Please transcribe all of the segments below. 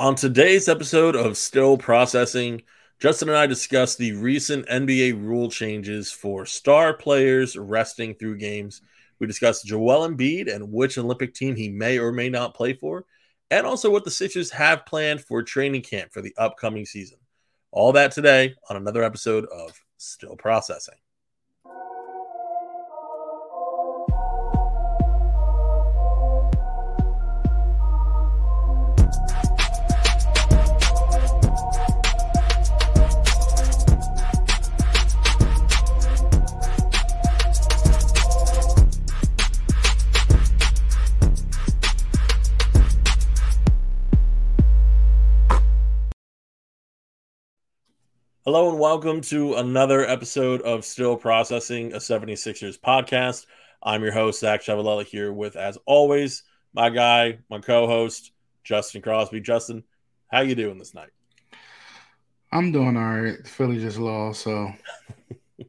On today's episode of Still Processing, Justin and I discuss the recent NBA rule changes for star players resting through games. We discuss Joel Embiid and which Olympic team he may or may not play for, and also what the Sixers have planned for training camp for the upcoming season. All that today on another episode of Still Processing. Hello and welcome to another episode of Still Processing, a 76ers podcast. I'm your host, Zach Ciavolella, here with, as always, my guy, my co-host, Justin Crosby. Justin, how you doing this night? I'm doing all right. Philly just lost, so a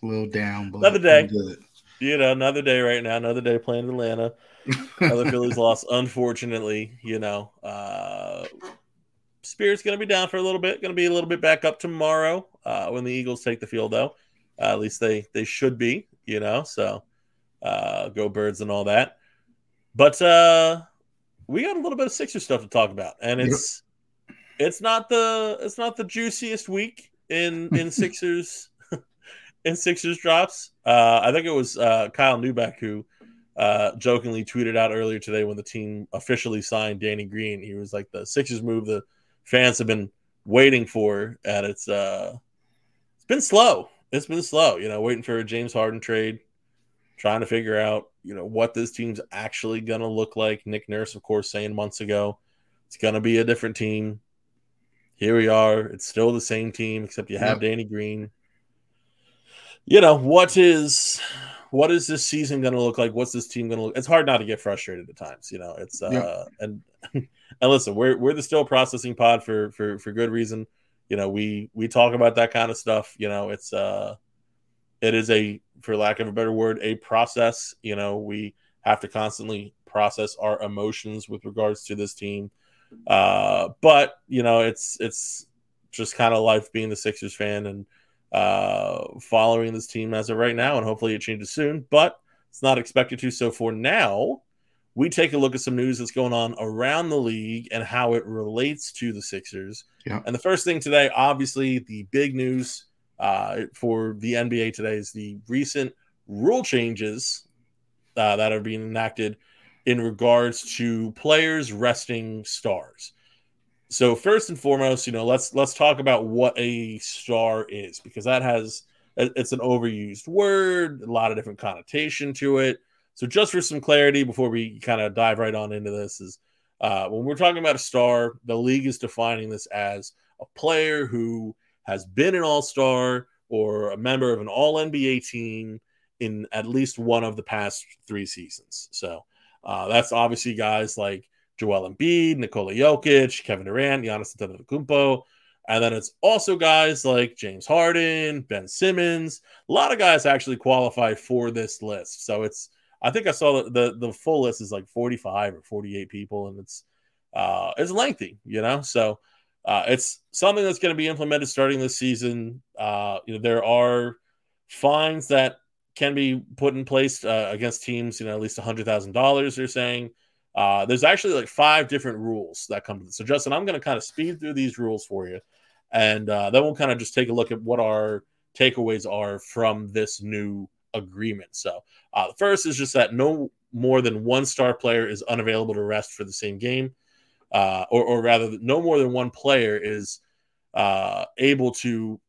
little down, but another day. You know, another day right now, another day playing Atlanta. Other Phillies lost, unfortunately, you know. Uh Spirit's going to be down for a little bit. Going to be a little bit back up tomorrow uh, when the Eagles take the field, though. Uh, at least they they should be, you know. So uh, go birds and all that. But uh, we got a little bit of Sixers stuff to talk about, and it's yep. it's not the it's not the juiciest week in in Sixers in Sixers drops. Uh, I think it was uh, Kyle Neubeck who uh, jokingly tweeted out earlier today when the team officially signed Danny Green. He was like, the Sixers move the fans have been waiting for, and it's uh, it's been slow. It's been slow, you know, waiting for a James Harden trade, trying to figure out, you know, what this team's actually gonna look like. Nick Nurse, of course, saying months ago it's gonna be a different team. Here we are. It's still the same team, except you have. Danny Green. You know what is what is this season going to look like? What's this team going to look? It's hard not to get frustrated at times, you know. It's uh, yeah. and and listen, we're we're the still processing pod for for for good reason. You know, we we talk about that kind of stuff. You know, it's uh, it is a for lack of a better word, a process. You know, we have to constantly process our emotions with regards to this team. Uh, but you know, it's it's just kind of life being the Sixers fan and uh, following this team as of right now, and hopefully it changes soon, but it's not expected to. So for now, we take a look at some news that's going on around the league and how it relates to the Sixers. Yeah. And the first thing today, obviously, the big news uh, for the NBA today is the recent rule changes uh, that are being enacted in regards to players resting stars so first and foremost, you know, let's let's talk about what a star is because that has it's an overused word, a lot of different connotation to it. So just for some clarity before we kind of dive right on into this is uh, when we're talking about a star, the league is defining this as a player who has been an all-star or a member of an all NBA team in at least one of the past three seasons. So uh, that's obviously guys like Joel Embiid, Nikola Jokic, Kevin Durant, Giannis Antetokounmpo. And then it's also guys like James Harden, Ben Simmons. A lot of guys actually qualify for this list. So it's I think I saw the the, the full list is like 45 or 48 people, and it's uh it's lengthy, you know. So uh, it's something that's going to be implemented starting this season. Uh, you know, there are fines that can be put in place uh, against teams. You know, at least hundred thousand dollars. They're saying. Uh, there's actually like five different rules that come to this. So, Justin, I'm going to kind of speed through these rules for you, and uh, then we'll kind of just take a look at what our takeaways are from this new agreement. So, uh, the first is just that no more than one star player is unavailable to rest for the same game, uh, or, or rather, no more than one player is uh, able to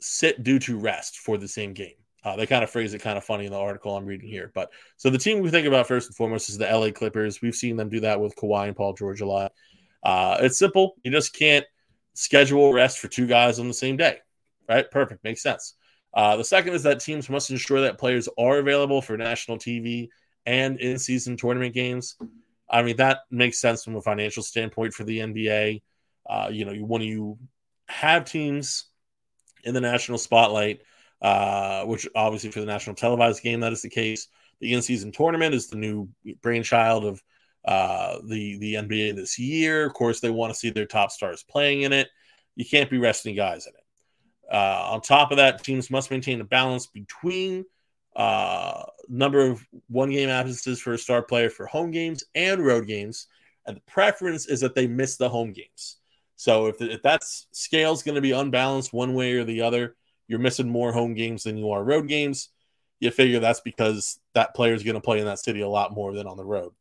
sit due to rest for the same game. Uh, they kind of phrase it kind of funny in the article I'm reading here. But so the team we think about first and foremost is the LA Clippers. We've seen them do that with Kawhi and Paul George a lot. Uh, it's simple. You just can't schedule rest for two guys on the same day, right? Perfect. Makes sense. Uh, the second is that teams must ensure that players are available for national TV and in season tournament games. I mean, that makes sense from a financial standpoint for the NBA. Uh, you know, when you have teams in the national spotlight, uh, which obviously for the national televised game that is the case. The in-season tournament is the new brainchild of uh, the the NBA this year. Of course, they want to see their top stars playing in it. You can't be resting guys in it. Uh, on top of that, teams must maintain a balance between uh, number of one game absences for a star player for home games and road games. And the preference is that they miss the home games. So if, if that scale is going to be unbalanced one way or the other, you're missing more home games than you are road games. You figure that's because that player is going to play in that city a lot more than on the road.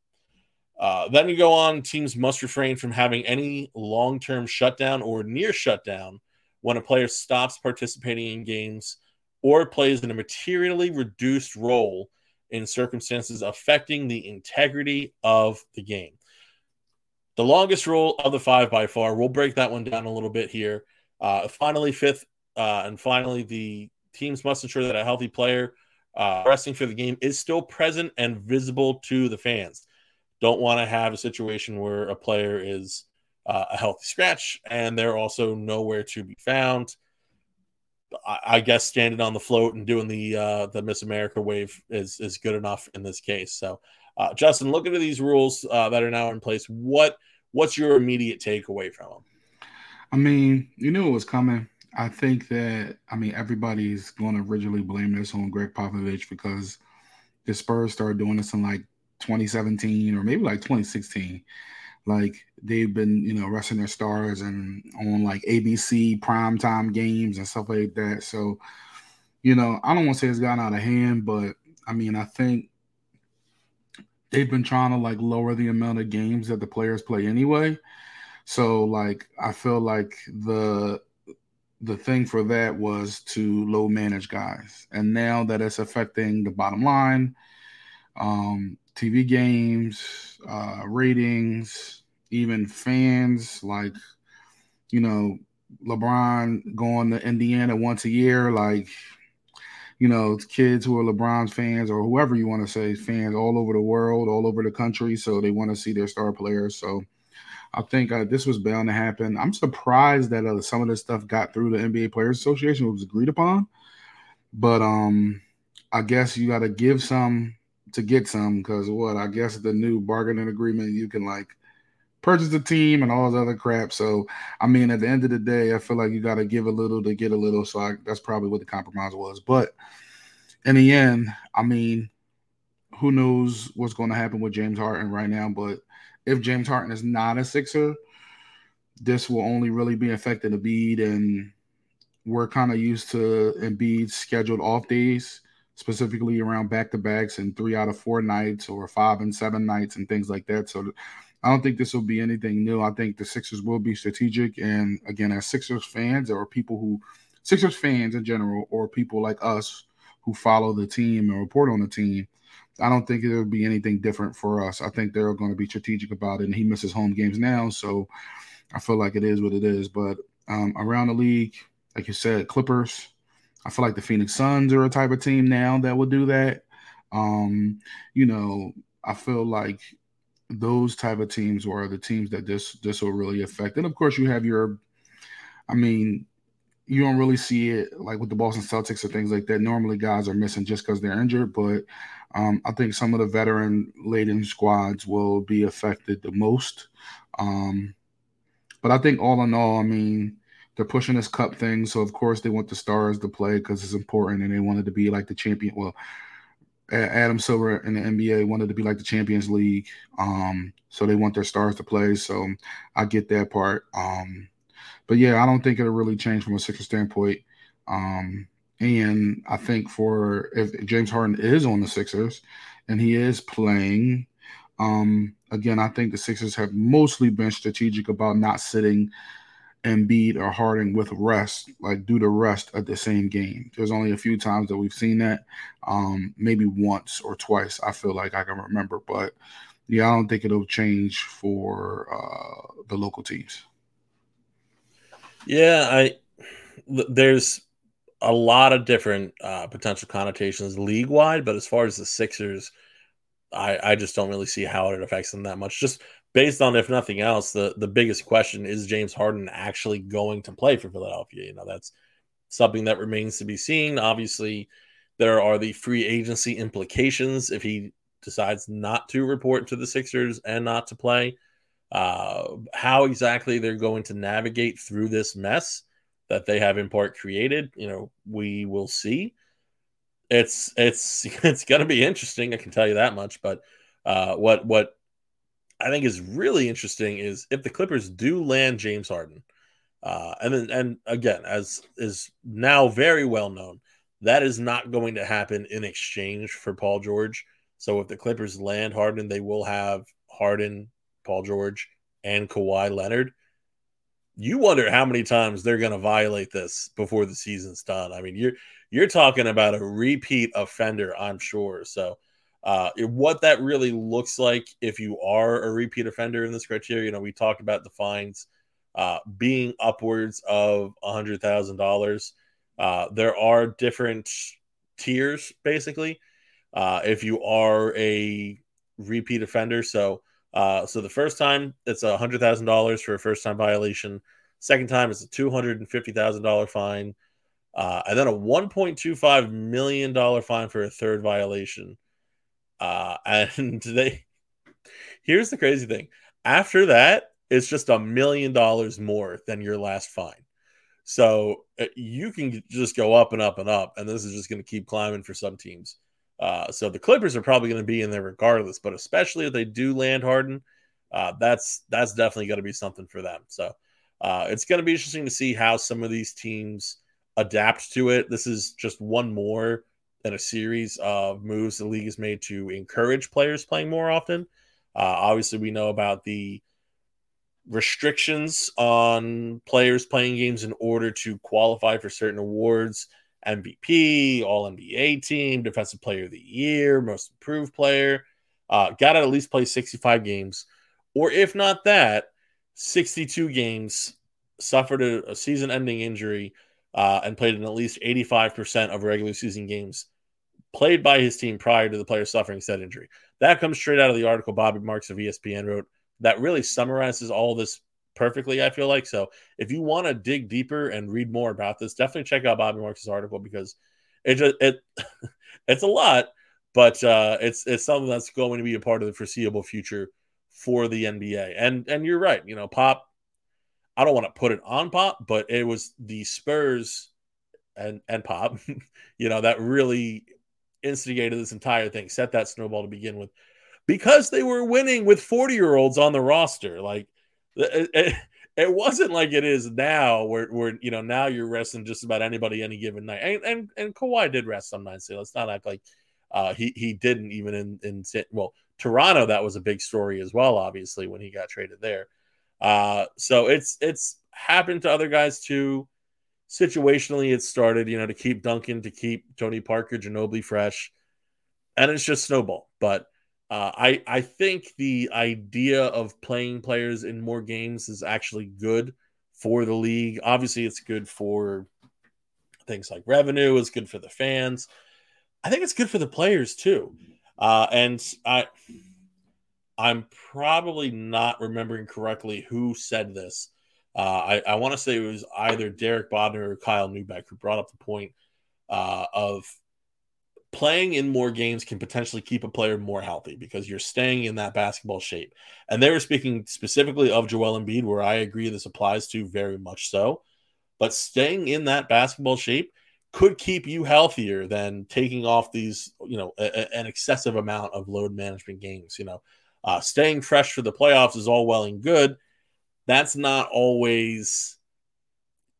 Uh, then you go on, teams must refrain from having any long term shutdown or near shutdown when a player stops participating in games or plays in a materially reduced role in circumstances affecting the integrity of the game. The longest rule of the five by far. We'll break that one down a little bit here. Uh, finally, fifth, uh, and finally, the teams must ensure that a healthy player uh, resting for the game is still present and visible to the fans. Don't want to have a situation where a player is uh, a healthy scratch and they're also nowhere to be found. I, guess standing on the float and doing the uh, the Miss America wave is is good enough in this case. So, uh, Justin, looking at these rules uh, that are now in place, what what's your immediate takeaway from them? I mean, you knew it was coming. I think that I mean everybody's going to originally blame this on Gregg Popovich because the Spurs started doing this in like 2017 or maybe like 2016 like they've been you know resting their stars and on like ABC primetime games and stuff like that. So, you know, I don't want to say it's gotten out of hand, but I mean, I think they've been trying to like lower the amount of games that the players play anyway. So, like, I feel like the the thing for that was to low manage guys, and now that it's affecting the bottom line, um, TV games, uh, ratings, even fans. Like, you know, LeBron going to Indiana once a year. Like, you know, kids who are LeBron's fans or whoever you want to say fans all over the world, all over the country. So they want to see their star players. So I think uh, this was bound to happen. I'm surprised that uh, some of this stuff got through the NBA Players Association. was agreed upon, but um, I guess you got to give some to get some because what I guess the new bargaining agreement you can like purchase the team and all this other crap. So I mean, at the end of the day, I feel like you got to give a little to get a little. So I, that's probably what the compromise was. But in the end, I mean, who knows what's going to happen with James Harden right now? But if James Harden is not a Sixer, this will only really be affecting Embiid, and we're kind of used to Embiid's scheduled off days specifically around back to backs and three out of four nights or five and seven nights and things like that. So I don't think this will be anything new. I think the Sixers will be strategic. And again, as Sixers fans or people who, Sixers fans in general, or people like us who follow the team and report on the team, I don't think it'll be anything different for us. I think they're going to be strategic about it. And he misses home games now. So I feel like it is what it is. But um, around the league, like you said, Clippers, I feel like the Phoenix Suns are a type of team now that will do that. Um, you know, I feel like those type of teams are the teams that this this will really affect. And of course, you have your, I mean, you don't really see it like with the Boston Celtics or things like that. Normally, guys are missing just because they're injured, but um, I think some of the veteran laden squads will be affected the most. Um, but I think all in all, I mean, they're pushing this cup thing. So of course they want the stars to play because it's important, and they wanted to be like the champion. Well, Adam Silver in the NBA wanted to be like the Champions League, um, so they want their stars to play. So I get that part. Um, but yeah, I don't think it'll really change from a Sixer standpoint. Um, and I think for if James Harden is on the Sixers and he is playing, um, again, I think the Sixers have mostly been strategic about not sitting Embiid or Harden with rest, like do the rest at the same game. There's only a few times that we've seen that, um, maybe once or twice. I feel like I can remember, but yeah, I don't think it'll change for uh, the local teams. Yeah, I there's a lot of different uh, potential connotations league wide, but as far as the Sixers, I, I just don't really see how it affects them that much. Just based on if nothing else, the the biggest question is James Harden actually going to play for Philadelphia? You know, that's something that remains to be seen. Obviously, there are the free agency implications if he decides not to report to the Sixers and not to play. Uh, how exactly they're going to navigate through this mess that they have in part created, you know, we will see. It's it's it's going to be interesting. I can tell you that much. But uh, what what I think is really interesting is if the Clippers do land James Harden, uh, and then and again, as is now very well known, that is not going to happen in exchange for Paul George. So if the Clippers land Harden, they will have Harden, Paul George, and Kawhi Leonard. You wonder how many times they're going to violate this before the season's done. I mean, you're you're talking about a repeat offender, I'm sure. So, uh, what that really looks like if you are a repeat offender in this criteria, you know, we talked about the fines uh, being upwards of a hundred thousand dollars. Uh, there are different tiers, basically. Uh, if you are a repeat offender, so uh, so the first time it's a hundred thousand dollars for a first time violation. Second time it's a two hundred and fifty thousand dollar fine, uh, and then a one point two five million dollar fine for a third violation. Uh, and they here's the crazy thing: after that, it's just a million dollars more than your last fine. So uh, you can just go up and up and up, and this is just going to keep climbing for some teams. Uh, so the Clippers are probably going to be in there regardless, but especially if they do land Harden, uh, that's that's definitely going to be something for them. So uh, it's going to be interesting to see how some of these teams adapt to it. This is just one more in a series of moves the league has made to encourage players playing more often. Uh, obviously, we know about the restrictions on players playing games in order to qualify for certain awards MVP, All NBA team, Defensive Player of the Year, Most Improved Player. Uh, Got to at least play 65 games, or if not that, 62 games, suffered a, a season ending injury, uh, and played in at least 85% of regular season games played by his team prior to the player suffering said injury. That comes straight out of the article Bobby Marks of ESPN wrote that really summarizes all this perfectly. I feel like so. If you want to dig deeper and read more about this, definitely check out Bobby Marks' article because it just it it's a lot, but uh, it's it's something that's going to be a part of the foreseeable future for the NBA. And and you're right. You know, Pop. I don't want to put it on Pop, but it was the Spurs and and Pop. you know that really instigated this entire thing, set that snowball to begin with, because they were winning with 40 year olds on the roster. Like it, it, it, wasn't like it is now, where, where you know now you're resting just about anybody any given night. And and, and Kawhi did rest some nights. So let's not act like uh, he he didn't even in in well Toronto. That was a big story as well. Obviously when he got traded there. Uh, so it's it's happened to other guys too. Situationally, it started you know to keep Duncan, to keep Tony Parker, Ginobili fresh, and it's just snowball. But uh, I I think the idea of playing players in more games is actually good for the league. Obviously, it's good for things like revenue. It's good for the fans. I think it's good for the players too. Uh, and I I'm probably not remembering correctly who said this. Uh, I, I want to say it was either Derek Bodner or Kyle Neubeck who brought up the point uh, of playing in more games can potentially keep a player more healthy because you're staying in that basketball shape. And they were speaking specifically of Joel Embiid, where I agree this applies to very much so. But staying in that basketball shape could keep you healthier than taking off these, you know, a, a, an excessive amount of load management games. You know, uh, staying fresh for the playoffs is all well and good. That's not always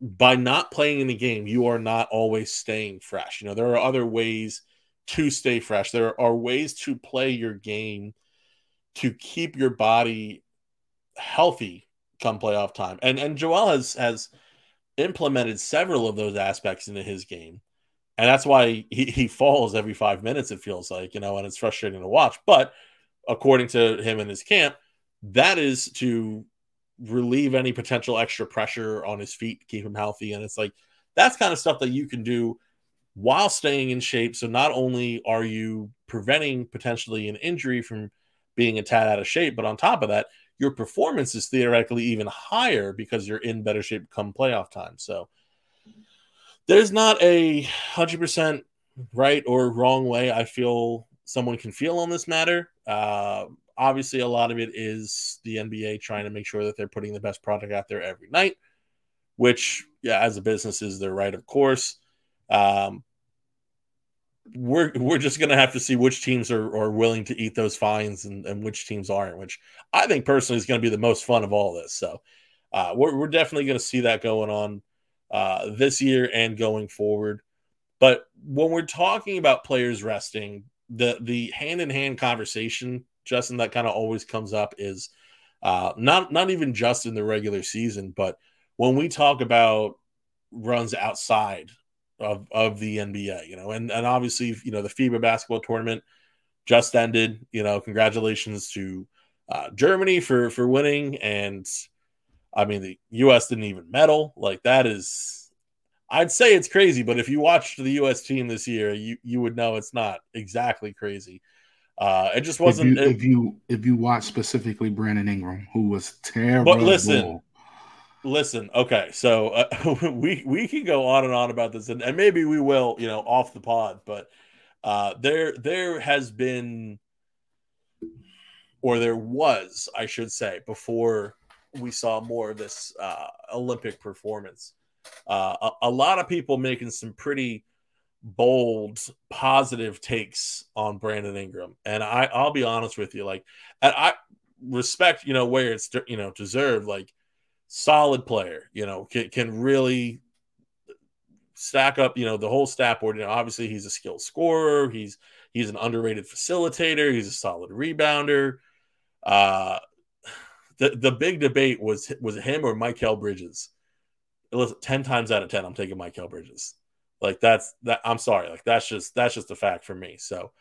by not playing in the game, you are not always staying fresh. You know, there are other ways to stay fresh. There are ways to play your game to keep your body healthy come playoff time. And and Joel has has implemented several of those aspects into his game. And that's why he, he falls every five minutes, it feels like, you know, and it's frustrating to watch. But according to him and his camp, that is to relieve any potential extra pressure on his feet, keep him healthy. And it's like that's kind of stuff that you can do while staying in shape. So not only are you preventing potentially an injury from being a tad out of shape, but on top of that, your performance is theoretically even higher because you're in better shape come playoff time. So there's not a hundred percent right or wrong way I feel someone can feel on this matter. Uh, obviously, a lot of it is the NBA trying to make sure that they're putting the best product out there every night, which, yeah, as a business is their right, of course. Um, we're we're just gonna have to see which teams are, are willing to eat those fines and, and which teams aren't, which I think personally is gonna be the most fun of all this. So uh, we're we're definitely gonna see that going on uh, this year and going forward. But when we're talking about players resting, the the hand in hand conversation, Justin, that kind of always comes up is uh, not not even just in the regular season, but when we talk about runs outside of, of the NBA, you know, and, and obviously, you know, the FIBA basketball tournament just ended, you know, congratulations to uh, Germany for, for winning. And I mean, the U.S. didn't even medal. Like that is, I'd say it's crazy, but if you watched the U.S. team this year, you, you would know it's not exactly crazy. Uh, it just wasn't. If you, if you, if you watch specifically Brandon Ingram, who was terrible. But listen, Listen, okay, so uh, we we can go on and on about this, and, and maybe we will, you know, off the pod. But uh, there there has been, or there was, I should say, before we saw more of this uh, Olympic performance, uh, a, a lot of people making some pretty bold, positive takes on Brandon Ingram, and I I'll be honest with you, like, I respect, you know, where it's you know deserved, like solid player, you know, can, can really stack up, you know, the whole stat board. You know, obviously he's a skilled scorer, he's he's an underrated facilitator, he's a solid rebounder. Uh the the big debate was was him or Mikal Bridges. Listen, 10 times out of 10 I'm taking Mikal Bridges. Like that's that I'm sorry, like that's just that's just a fact for me. So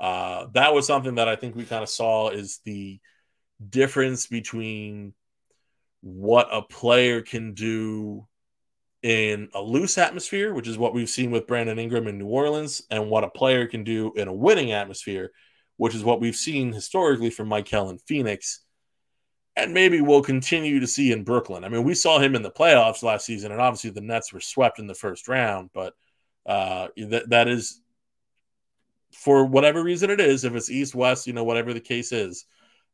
uh that was something that I think we kind of saw is the difference between what a player can do in a loose atmosphere, which is what we've seen with Brandon Ingram in New Orleans, and what a player can do in a winning atmosphere, which is what we've seen historically from Mikal in Phoenix, and maybe we'll continue to see in Brooklyn. I mean, we saw him in the playoffs last season, and obviously the Nets were swept in the first round, but uh, that is for whatever reason it is, if it's East West, you know, whatever the case is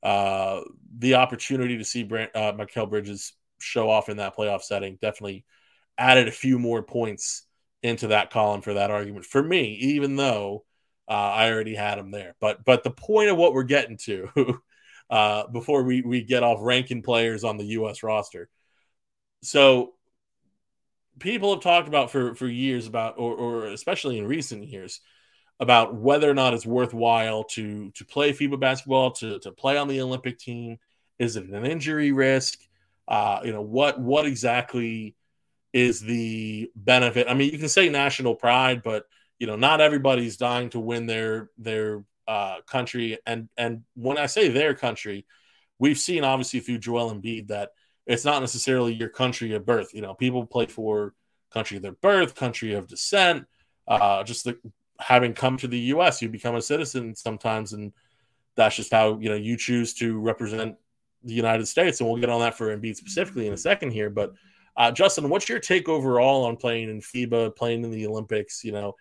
uh, the opportunity to see Brent, uh, Mikal Bridges show off in that playoff setting definitely added a few more points into that column for that argument for me, even though uh, I already had him there. But but the point of what we're getting to uh, before we we get off ranking players on the U.S. roster, so people have talked about for for years about or, or especially in recent years about whether or not it's worthwhile to to play FIBA basketball, to to play on the Olympic team. Is it an injury risk? Uh, you know what what exactly is the benefit? I mean, you can say national pride, but you know not everybody's dying to win their their uh, country. And and when I say their country, we've seen obviously through Joel Embiid that it's not necessarily your country of birth. You know, people play for country of their birth, country of descent, uh, just the having come to the U.S., you become a citizen sometimes, and that's just how you know you choose to represent the United States. And we'll get on that for Embiid specifically in a second here. But uh, Justin, what's your take overall on playing in FIBA, playing in the Olympics? You know,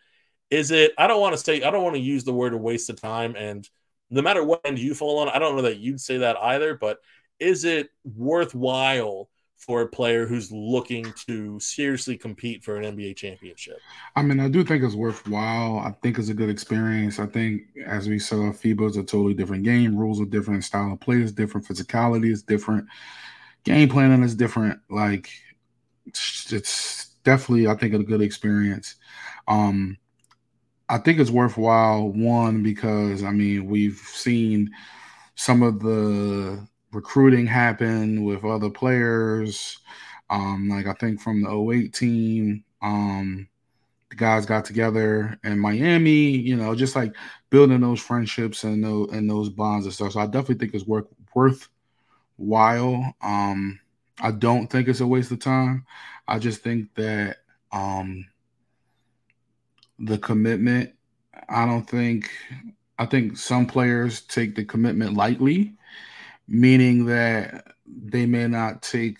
is it? I don't want to say I don't want to use the word a waste of time, and no matter what end you fall on, I don't know that you'd say that either. But is it worthwhile for a player who's looking to seriously compete for an NBA championship? I mean, I do think it's worthwhile. I think it's a good experience. I think, as we saw, FIBA is a totally different game. Rules are different. Style of play is different. Physicality is different. Game planning is different. Like, it's definitely, I think, a good experience. Um, I think it's worthwhile. One because I mean, we've seen some of the recruiting happen with other players. Um, like I think from the 08 team, um, the guys got together in Miami, you know, just like building those friendships and those and those bonds and stuff. So I definitely think it's worth worthwhile. Um, I don't think it's a waste of time. I just think that um, the commitment, I don't think I think some players take the commitment lightly meaning that they may not take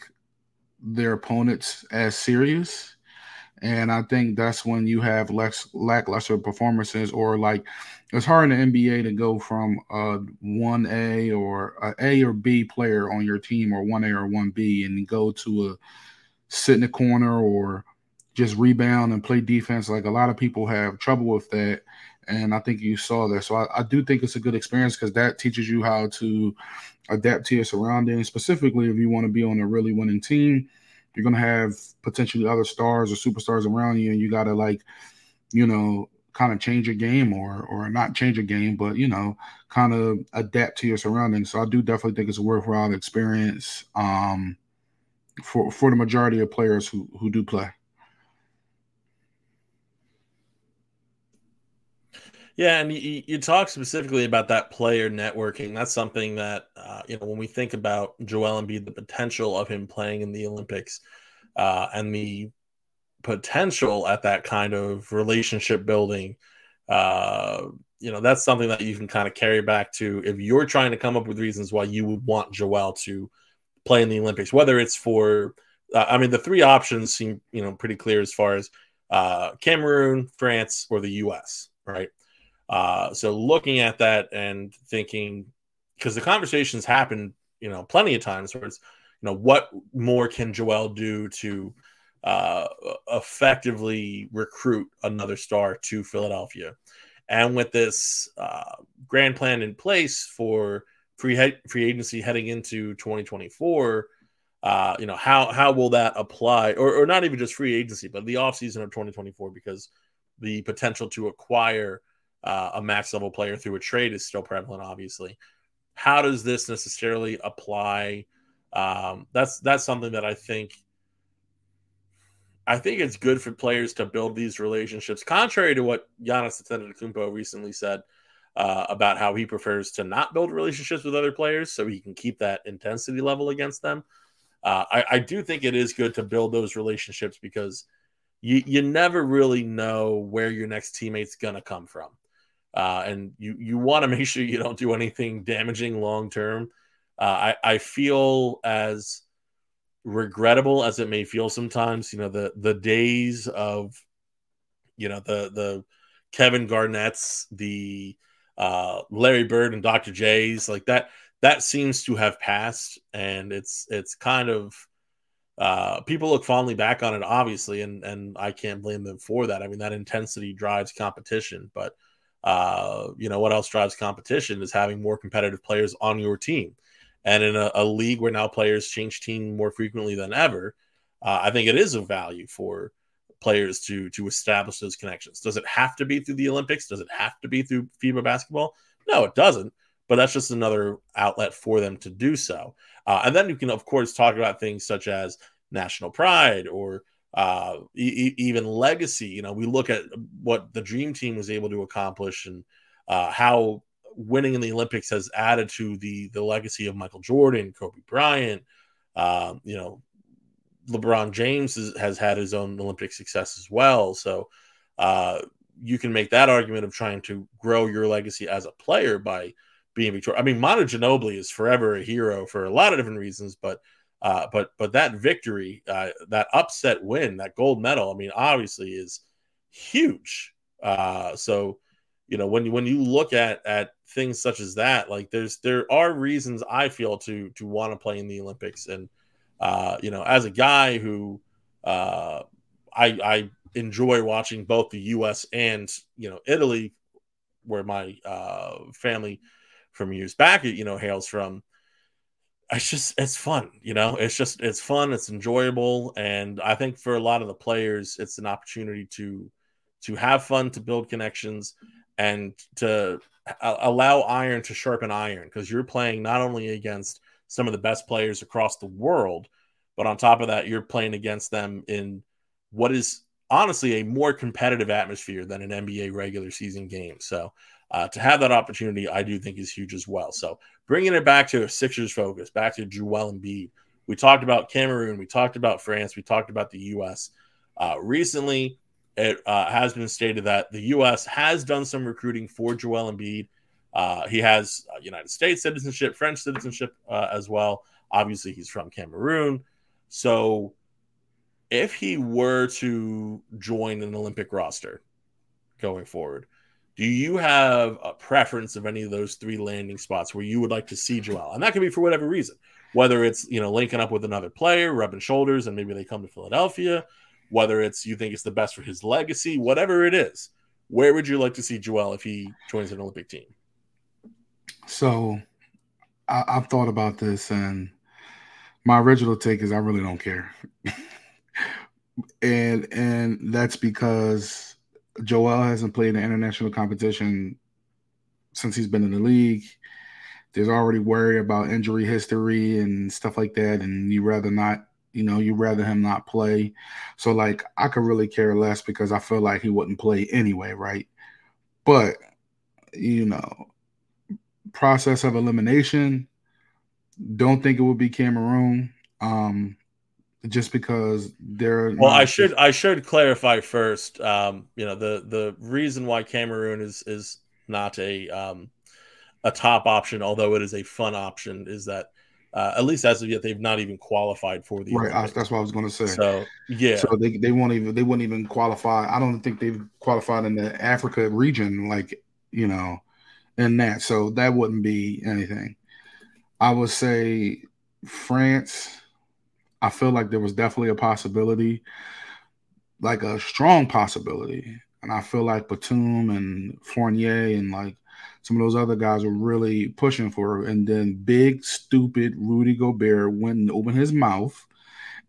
their opponents as serious. And I think that's when you have less lackluster performances, or like it's hard in the NBA to go from a one A or a A or B player on your team, or one A or one B, and go to a sit in the corner or just rebound and play defense. Like a lot of people have trouble with that. And I think you saw that. So I, I do think it's a good experience because that teaches you how to adapt to your surroundings, specifically if you want to be on a really winning team you're gonna have potentially other stars or superstars around you, and you gotta like, you know, kind of change your game or or not change your game, but you know, kind of adapt to your surroundings. So I do definitely think it's a worthwhile experience um, for for the majority of players who who do play. Yeah, and you, you talk specifically about that player networking. That's something that uh, you know when we think about Joel Embiid, the potential of him playing in the Olympics, uh, and the potential at that kind of relationship building. Uh, you know, that's something that you can kind of carry back to if you're trying to come up with reasons why you would want Joel to play in the Olympics, whether it's for, uh, I mean, the three options seem you know pretty clear as far as uh, Cameroon, France, or the U.S. Right uh, so looking at that and thinking, because the conversations happen, you know, plenty of times where it's, you know, what more can Joel do to uh, effectively recruit another star to Philadelphia? And with this uh, grand plan in place for free he- free agency heading into 2024, uh, you know, how how will that apply, or, or not even just free agency, but the offseason of 2024, because the potential to acquire uh, a max level player through a trade is still prevalent, obviously. How does this necessarily apply? Um, that's that's something that I think I think it's good for players to build these relationships. Contrary to what Giannis Antetokounmpo recently said uh, about how he prefers to not build relationships with other players so he can keep that intensity level against them. Uh, I, I, do think it is good to build those relationships because you you never really know where your next teammate's gonna come from uh, and you you want to make sure you don't do anything damaging long term. Uh, I I feel as regrettable as it may feel sometimes. You know the the days of you know the the Kevin Garnett's, the uh, Larry Bird and Dr. J's like that that seems to have passed, and it's it's kind of uh, people look fondly back on it, obviously, and and I can't blame them for that. I mean, that intensity drives competition, but uh, you know, what else drives competition is having more competitive players on your team. And in a, a league where now players change team more frequently than ever, uh, I think it is of value for players to to establish those connections. Does it have to be through the Olympics? Does it have to be through FIBA basketball? No, it doesn't. But that's just another outlet for them to do so. Uh, and then you can, of course, talk about things such as national pride or uh, e- even legacy. You know, we look at what the Dream Team was able to accomplish and uh, how winning in the Olympics has added to the the legacy of Michael Jordan, Kobe Bryant. Uh, you know, LeBron James is, has had his own Olympic success as well. So uh, you can make that argument of trying to grow your legacy as a player by being victorious. I mean, Manu Ginobili is forever a hero for a lot of different reasons, but uh, but but that victory, uh, that upset win, that gold medal, I mean, obviously is huge. Uh, so you know when you when you look at at things such as that, like there's there are reasons I feel to to want to play in the Olympics, and uh, you know as a guy who uh, I I enjoy watching both the U.S. and you know Italy, where my uh, family from years back you know hails from it's just it's fun you know? It's just it's fun it's enjoyable and i think for a lot of the players it's an opportunity to to have fun to build connections and to allow iron to sharpen iron because you're playing not only against some of the best players across the world but on top of that you're playing against them in what is honestly a more competitive atmosphere than an nba regular season game. So uh, to have that opportunity, I do think is huge as well. So bringing it back to a Sixers focus, back to Joel Embiid. We talked about Cameroon, we talked about France, we talked about the U.S. Uh, recently, it uh, has been stated that the U.S. has done some recruiting for Joel Embiid. Uh, he has United States citizenship, French citizenship uh, as well. Obviously, he's from Cameroon. So if he were to join an Olympic roster going forward, do you have a preference of any of those three landing spots where you would like to see Joel? And that could be for whatever reason, whether it's you know linking up with another player, rubbing shoulders, and maybe they come to Philadelphia, whether it's you think it's the best for his legacy, whatever it is. Where would you like to see Joel if he joins an Olympic team? So, I, I've thought about this, and my original take is I really don't care. and and that's because Joel hasn't played an international competition since he's been in the league. There's already worry about injury history and stuff like that, and you rather not, you know, you rather him not play. So like I could really care less because I feel like he wouldn't play anyway, right? But you know, process of elimination. Don't think it would be Cameroon. Um, just because they're well i should i should clarify first um you know the the reason why cameroon is is not a um a top option although it is a fun option is that uh, at least as of yet they've not even qualified for the right I, that's what i was going to say. So yeah. So they, they won't even they wouldn't even qualify i don't think they've qualified in the africa region like you know in that so that wouldn't be anything. I would say france I feel like there was definitely a possibility, like a strong possibility. And I feel like Batum and Fournier and like some of those other guys were really pushing for it. And then big, stupid Rudy Gobert went and opened his mouth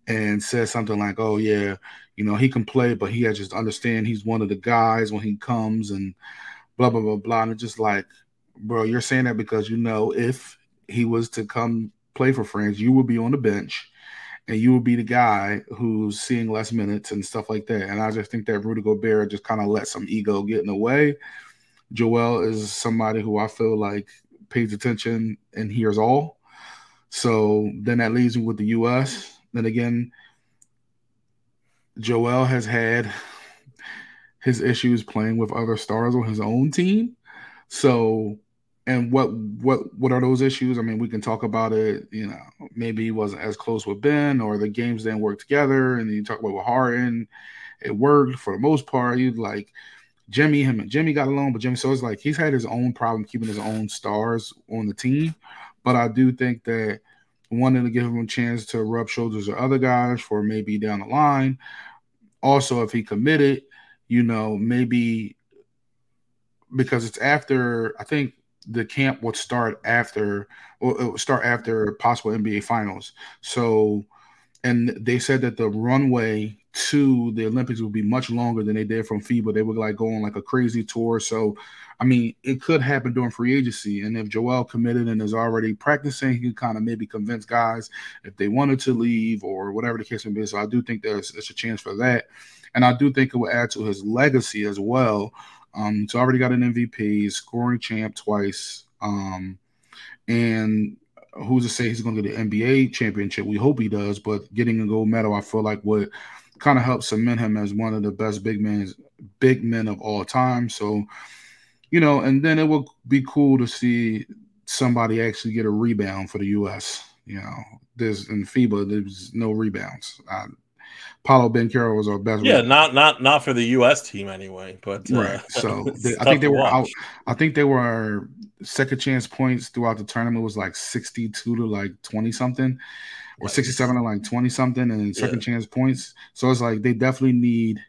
and said something like, Oh, yeah, you know, he can play, but he has just understand he's one of the guys when he comes and blah, blah, blah, blah. And it's just like, bro, you're saying that because you know if he was to come play for France, you would be on the bench and you will be the guy who's seeing less minutes and stuff like that. And I just think that Rudy Gobert just kind of let some ego get in the way. Joel is somebody who I feel like pays attention and hears all. So then that leaves me with the U.S. Then again, Joel has had his issues playing with other stars on his own team. So and what what what are those issues? I mean, we can talk about it. You know, maybe he wasn't as close with Ben, or the games didn't work together. And you talk about with Harden, it worked for the most part. You like Jimmy, him and Jimmy got along, but Jimmy so it's like he's had his own problem keeping his own stars on the team. But I do think that wanting to give him a chance to rub shoulders with other guys for maybe down the line. Also, if he committed, you know, maybe because it's after I think the camp would start after or would start after possible NBA finals. So and they said that the runway to the Olympics would be much longer than they did from FIBA. They would like go on like a crazy tour. So I mean, it could happen during free agency. And if Joel committed and is already practicing, he could kind of maybe convince guys if they wanted to leave or whatever the case may be. So I do think there's, there's a chance for that. And I do think it will add to his legacy as well um, I already got an MVP, scoring champ twice. Um, and who's to say he's going to get the NBA championship? We hope he does, but getting a gold medal, I feel like would kind of help cement him as one of the best big men, big men of all time. So, you know, and then it would be cool to see somebody actually get a rebound for the U.S. You know, there's in FIBA, there's no rebounds. I, Paolo Banchero was our best. Yeah, not not not for the U.S. team anyway, but uh, right. So they, I think they were out. I think they were second chance points throughout the tournament was like sixty-two to like twenty something, or right. sixty-seven to like twenty something, and second yeah. chance points. So it's like they definitely need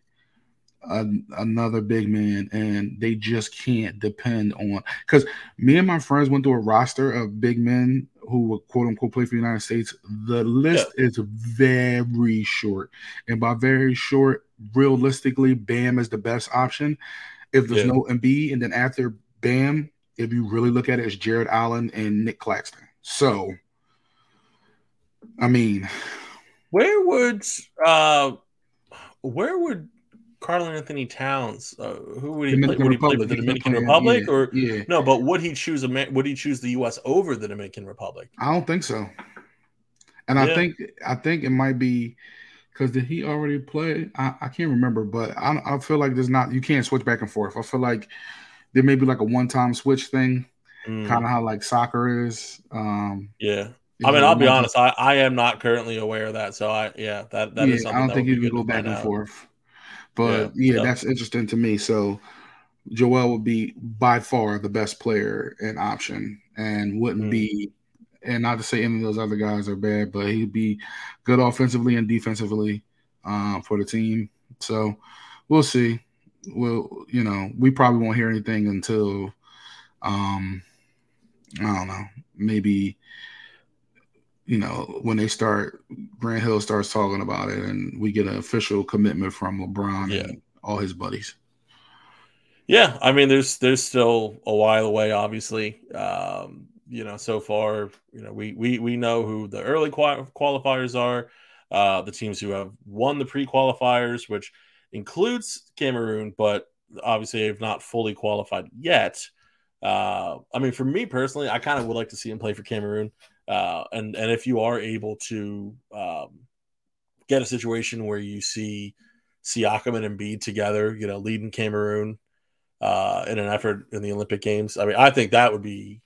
a, another big man, and they just can't depend on because me and my friends went through a roster of big men who would quote unquote play for the United States. The list yeah. is very short, and by very short, realistically, Bam is the best option. If there's yeah. no Embiid, and then after Bam, if you really look at it, it's Jarrett Allen and Nick Claxton. So, I mean, where would uh, where would Karl-Anthony Towns, uh, who would he play? Would he play with the Dominican Republic yeah, or yeah. no? But would he choose a would he choose the U.S. over the Dominican Republic? I don't think so. And yeah. I think I think it might be because did he already play? I, I can't remember, but I, I feel like there's not you can't switch back and forth. I feel like there may be like a one time switch thing, mm. kind of how like soccer is. Um, yeah, I mean, I'll be honest. I, I am not currently aware of that. So I yeah that that yeah, is something. I don't think you can go back and out. forth. But yeah, yeah that's interesting to me. So Joel would be by far the best player and option, and wouldn't mm. be. And not to say any of those other guys are bad, but he'd be good offensively and defensively um, for the team. So we'll see. We'll, you know, we probably won't hear anything until, um, I don't know, maybe you know, when they start, Grant Hill starts talking about it, and we get an official commitment from LeBron yeah. and all his buddies. Yeah, I mean, there's there's still a while away, obviously. Um, you know, so far, you know, we we we know who the early qualifiers are, uh, the teams who have won the pre-qualifiers, which includes Cameroon, but obviously they've not fully qualified yet. Uh, I mean, for me personally, I kind of would like to see him play for Cameroon. Uh, and and if you are able to um, get a situation where you see Siakam and Embiid together, you know, leading Cameroon uh, in an effort in the Olympic Games, I mean, I think that would be,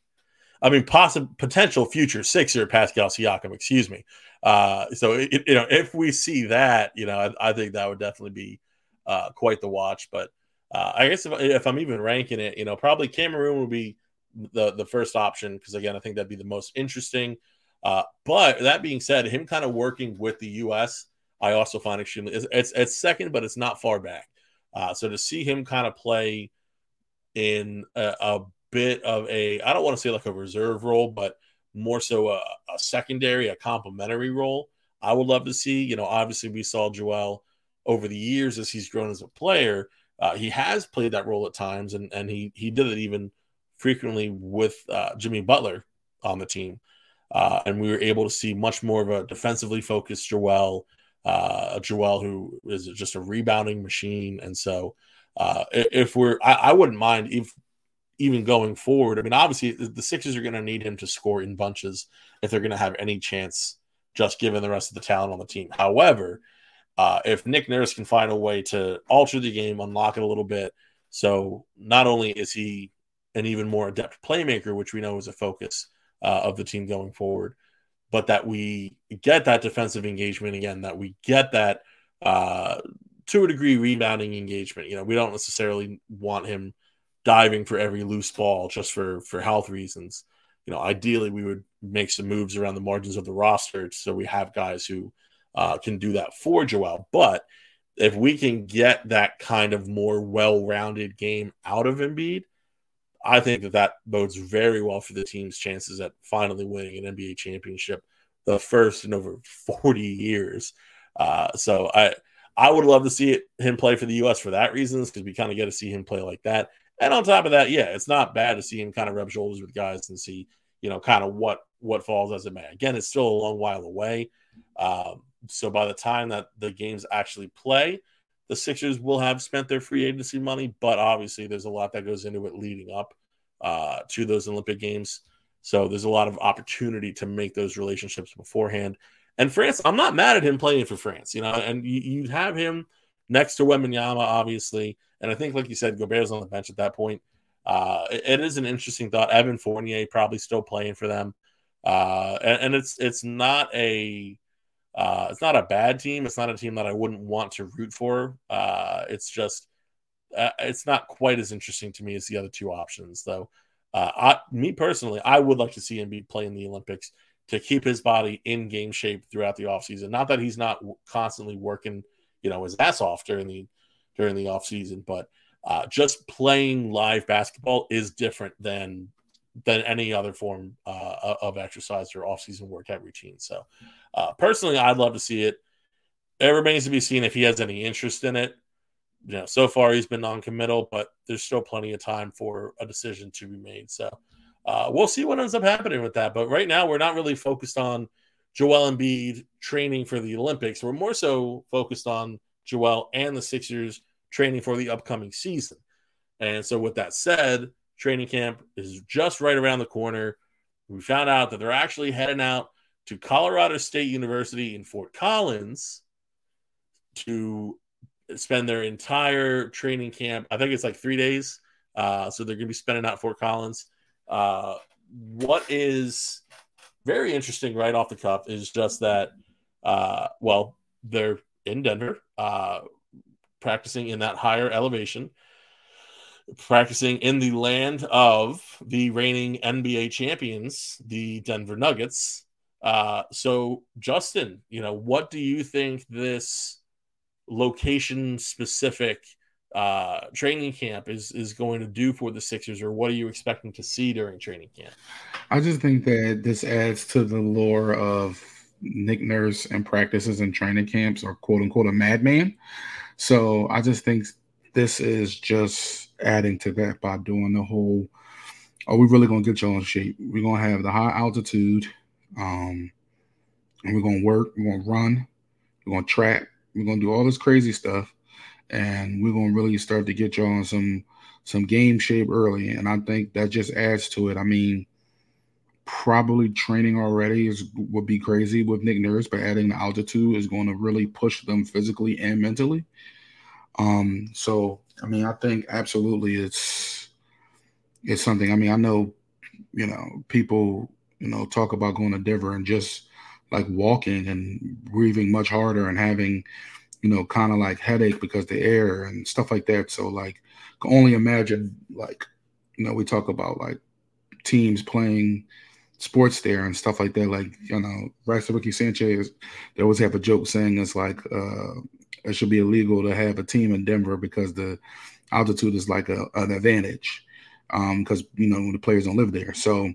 I mean, possible potential future Sixer Pascal Siakam, excuse me. Uh, so it, you know, if we see that, you know, I, I think that would definitely be uh, quite the watch. But uh, I guess if, if I'm even ranking it, you know, probably Cameroon would be the the first option because again, I think that'd be the most interesting. Uh, but that being said, him kind of working with the U.S. I also find extremely it's it's, it's second, but it's not far back. Uh, so to see him kind of play in a, a, bit of a I don't want to say like a reserve role, but more so a, a secondary, a complementary role. I would love to see. You know, obviously we saw Joel over the years as he's grown as a player. Uh, he has played that role at times, and and he he did it even frequently with uh, Jimmy Butler on the team. Uh, and we were able to see much more of a defensively focused Joel, uh, Joel who is just a rebounding machine. And so, uh, if we're, I, I, wouldn't mind if even going forward. I mean, obviously, the Sixers are going to need him to score in bunches if they're going to have any chance, just given the rest of the talent on the team. However, uh, if Nick Nurse can find a way to alter the game, unlock it a little bit, so not only is he an even more adept playmaker, which we know is a focus uh, of the team going forward. But that we get that defensive engagement again, that we get that uh, to a degree rebounding engagement. You know, we don't necessarily want him diving for every loose ball just for for health reasons. You know, ideally we would make some moves around the margins of the roster so we have guys who uh, can do that for Joel. But if we can get that kind of more well-rounded game out of Embiid, I think that that bodes very well for the team's chances at finally winning an NBA championship, the first in over 40 years. Uh, so I I would love to see it, him play for the U.S. for that reasons because we kind of get to see him play like that. And on top of that, yeah, it's not bad to see him kind of rub shoulders with guys and see you know kind of what what falls as it may. Again, it's still a long while away. Um, so by the time that the games actually play, the Sixers will have spent their free agency money, but obviously there's a lot that goes into it leading up uh, to those Olympic Games. So there's a lot of opportunity to make those relationships beforehand. And France, I'm not mad at him playing for France, you know, and you, you have him next to Wembanyama, obviously. And I think, like you said, Gobert's on the bench at that point. Uh, it, it is an interesting thought. Evan Fournier probably still playing for them. Uh, and, and it's it's not a uh, it's not a bad team. It's not a team that I wouldn't want to root for. Uh, it's just uh, it's not quite as interesting to me as the other two options, though. Uh, I, me personally, I would like to see him be playing the Olympics to keep his body in game shape throughout the offseason. Not that he's not constantly working, you know, his ass off during the during the offseason, but uh, just playing live basketball is different than than any other form uh, of exercise or offseason workout routine. So, uh, personally, I'd love to see it. It remains to be seen if he has any interest in it. You know, so far he's been non-committal, but there's still plenty of time for a decision to be made. So, uh, we'll see what ends up happening with that. But right now, we're not really focused on Joel Embiid training for the Olympics. We're more so focused on Joel and the Sixers training for the upcoming season. And so, with that said, training camp is just right around the corner. We found out that they're actually heading out to Colorado State University in Fort Collins to spend their entire training camp. I think it's like three days. Uh, so they're going to be spending out Fort Collins. Uh, what is very interesting right off the cuff is just that, uh, well, they're in Denver, uh, practicing in that higher elevation, practicing in the land of the reigning NBA champions, the Denver Nuggets. Uh, so, Justin, you know, what do you think this location specific uh, training camp is is going to do for the Sixers, or what are you expecting to see during training camp? I just think that this adds to the lore of Nick Nurse and practices and training camps, or quote unquote a madman. So I just think this is just adding to that by doing the whole. Are we really gonna get you in shape? We're gonna have the high altitude, um, and we're gonna work. We're gonna run. We're gonna track. We're gonna do all this crazy stuff and we're gonna really start to get y'all in some some game shape early. And I think that just adds to it. I mean, probably training already is would be crazy with Nick Nurse, but adding the altitude is going to really push them physically and mentally. Um, so I mean, I think absolutely it's it's something. I mean, I know, you know, people, you know, talk about going to Denver and just like walking and breathing much harder and having you know, kind of like headache because the air and stuff like that. So like, can only imagine like, you know, we talk about like teams playing sports there and stuff like that. Like, you know, Rex Ricky Sanchez, they always have a joke saying it's like uh it should be illegal to have a team in Denver because the altitude is like a, an advantage. Um, because you know the players don't live there. So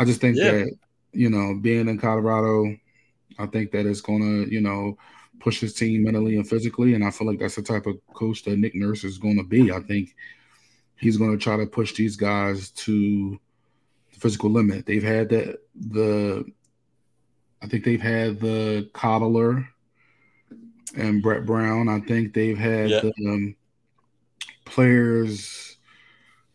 I just think yeah. that, you know, being in Colorado, I think that it's gonna, you know, push his team mentally and physically. And I feel like that's the type of coach that Nick Nurse is going to be. I think he's going to try to push these guys to the physical limit. They've had that the I think they've had the Coddler and Brett Brown. I think they've had yeah. the um, players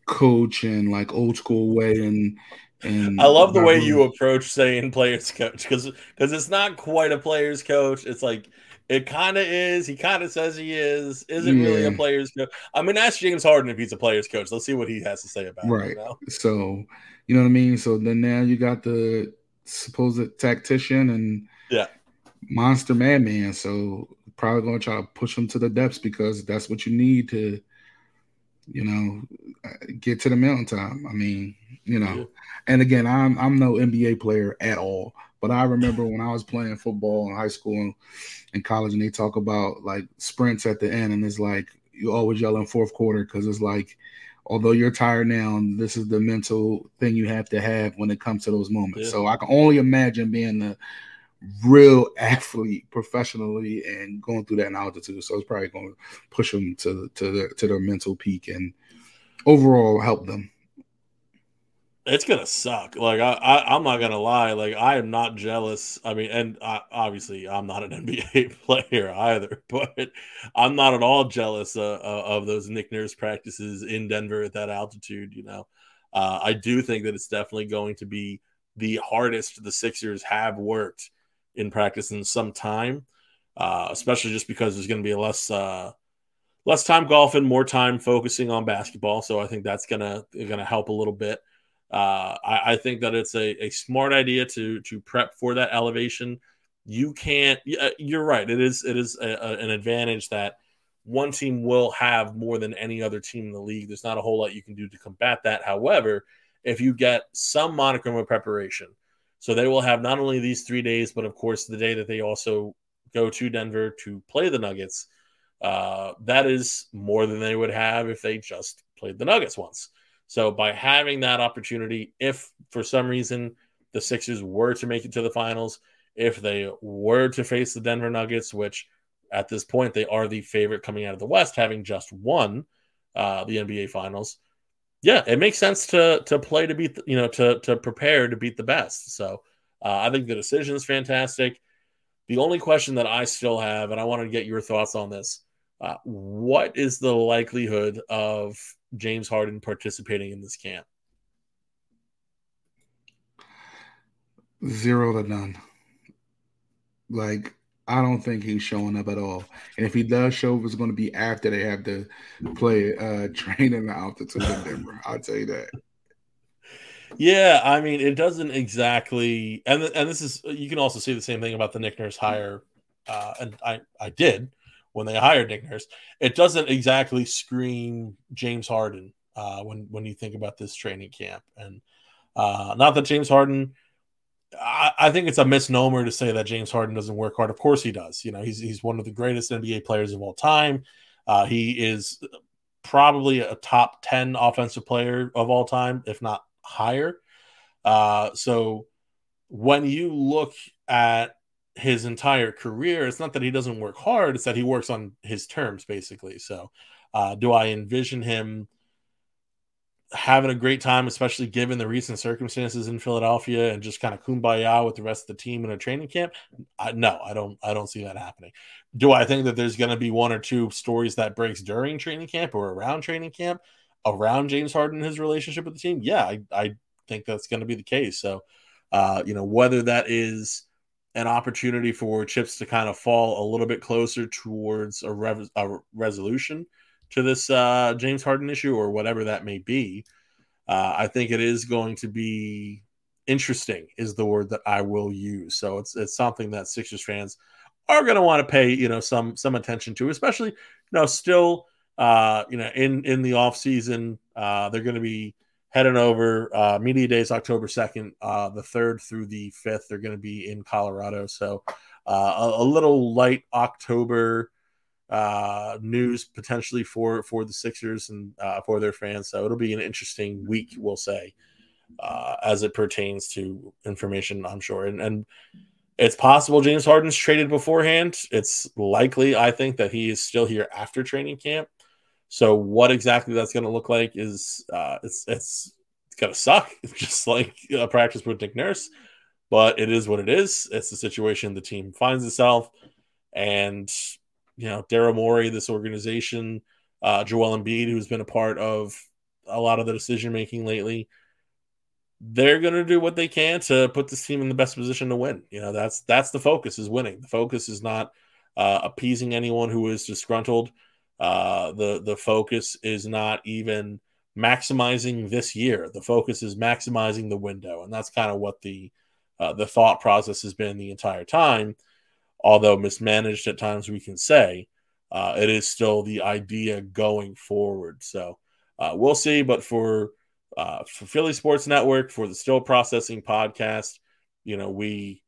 coach and like old school way and and I love the way you approach saying players coach because because it's not quite a players coach. It's like it kind of is. He kind of says he is. Isn't yeah. really a player's coach. I mean, ask James Harden if he's a player's coach. Let's see what he has to say about right. it. Right. You know? So, you know what I mean? So then now you got the supposed tactician and yeah, monster madman. So probably going to try to push him to the depths because that's what you need to, you know, get to the mountaintop. I mean, you know, yeah. and again, I'm I'm no NBA player at all. But I remember when I was playing football in high school and, and college, and they talk about like sprints at the end, and it's like you always yell in fourth quarter because it's like, although you're tired now, this is the mental thing you have to have when it comes to those moments. Yeah. So I can only imagine being the real athlete professionally and going through that in altitude. So it's probably going to push them to to their to their mental peak and overall help them it's gonna suck. Like I, I, am not gonna lie. Like I am not jealous. I mean, and I, obviously I'm not an NBA player either, but I'm not at all jealous uh, uh, of those Nick Nurse practices in Denver at that altitude. You know, uh, I do think that it's definitely going to be the hardest the Sixers have worked in practice in some time, uh, especially just because there's going to be less uh, less time golfing, more time focusing on basketball. So I think that's gonna gonna help a little bit. Uh, I, I, think that it's a, a smart idea to to prep for that elevation. You can't. Uh, you're right. It is it is a, a, an advantage that one team will have more than any other team in the league. There's not a whole lot you can do to combat that. However, if you get some monicum of preparation, so they will have not only these three days, but of course the day that they also go to Denver to play the Nuggets. Uh, that is more than they would have if they just played the Nuggets once. So by having that opportunity, if for some reason the Sixers were to make it to the finals, if they were to face the Denver Nuggets, which at this point they are the favorite coming out of the West, having just won uh, the NBA Finals, yeah, it makes sense to to play to beat, the, you know, to to prepare to beat the best. So uh, I think the decision is fantastic. The only question that I still have, and I want to get your thoughts on this, uh, what is the likelihood of James Harden participating in this camp? Zero to none. Like, I don't think he's showing up at all. And if he does show up, it's going to be after they have to play uh train in the altitude Denver. I'll tell you that. Yeah, I mean, it doesn't exactly, and and this is you can also see the same thing about the Nick Nurse hire, uh, and I I did when they hired Nick Nurse. It doesn't exactly scream James Harden uh, when when you think about this training camp, and uh, not that James Harden. I, think it's a misnomer to say that James Harden doesn't work hard. Of course he does. You know, he's he's one of the greatest NBA players of all time. Uh, he is probably a top 10 offensive player of all time, if not higher. Uh, so when you look at his entire career, it's not that he doesn't work hard, it's that he works on his terms, basically. So, uh, do I envision him having a great time, especially given the recent circumstances in Philadelphia and just kind of kumbaya with the rest of the team in a training camp? I, no, I don't. I don't see that happening. Do I think that there's going to be one or two stories that breaks during training camp or around training camp? around James Harden and his relationship with the team, yeah, I, I think that's going to be the case. So, uh, you know, whether that is an opportunity for chips to kind of fall a little bit closer towards a, rev- a resolution to this uh, James Harden issue or whatever that may be, uh, I think it is going to be interesting is the word that I will use. So it's it's something that Sixers fans are going to want to pay you know some some attention to, especially you know still uh, you know, in in the off season, uh, they're going to be heading over. Uh, Media Days October second, uh, the third through the fifth. They're going to be in Colorado, so uh, a, a little light October uh, news potentially for for the Sixers and uh, for their fans. So it'll be an interesting week, we'll say, uh, as it pertains to information. I'm sure, and and it's possible James Harden's traded beforehand. It's likely, I think, that he is still here after training camp. So what exactly that's going to look like is uh, it's it's it's going to suck, just like a practice with Nick Nurse. But it is what it is. It's the situation the team finds itself, and you know Daryl Morey, this organization, uh, Joel Embiid, who's been a part of a lot of the decision making lately. They're going to do what they can to put this team in the best position to win. You know that's that's the focus is winning. The focus is not uh, appeasing anyone who is disgruntled uh, the the focus is not even maximizing this year. The focus is maximizing the window, and that's kind of what the uh, the thought process has been the entire time. Although mismanaged at times, we can say uh, it is still the idea going forward. So uh, we'll see. But for uh, for Philly Sports Network, for the Still Processing podcast, you know we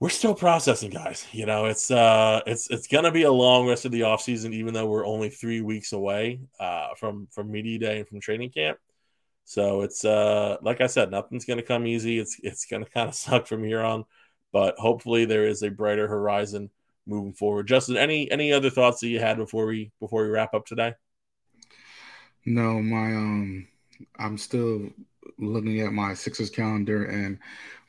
we're still processing guys you know it's uh it's it's gonna be a long rest of the offseason even though we're only three weeks away uh from from media day and from training camp so it's uh like i said nothing's gonna come easy it's it's gonna kind of suck from here on but hopefully there is a brighter horizon moving forward justin any any other thoughts that you had before we before we wrap up today no my um i'm still looking at my Sixers calendar and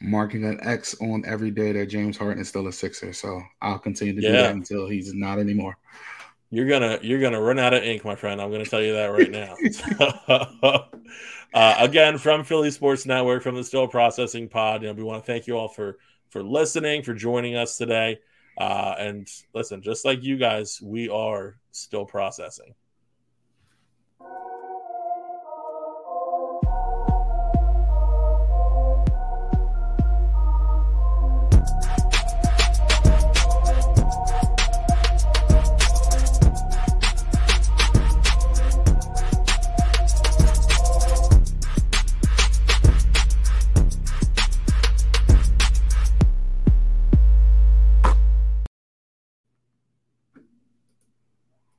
marking an X on every day that James Harden is still a Sixer. So I'll continue to yeah. do that until he's not anymore. You're gonna you're gonna run out of ink, my friend. I'm gonna tell you that right now. uh, again, from Philly Sports Network, from the Still Processing Pod, you know, we want to thank you all for for listening, for joining us today. Uh, and listen, just like you guys, we are still processing.